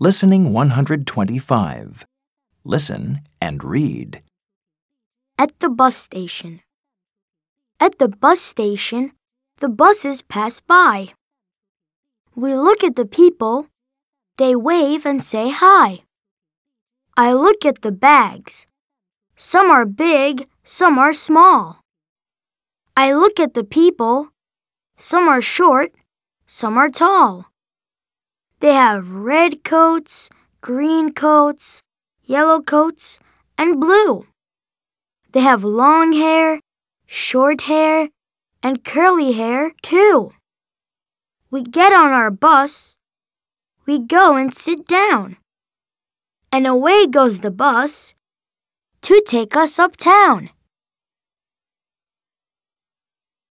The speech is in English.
Listening 125. Listen and read. At the bus station. At the bus station, the buses pass by. We look at the people. They wave and say hi. I look at the bags. Some are big, some are small. I look at the people. Some are short, some are tall. They have red coats, green coats, yellow coats, and blue. They have long hair, short hair, and curly hair, too. We get on our bus. We go and sit down. And away goes the bus to take us uptown.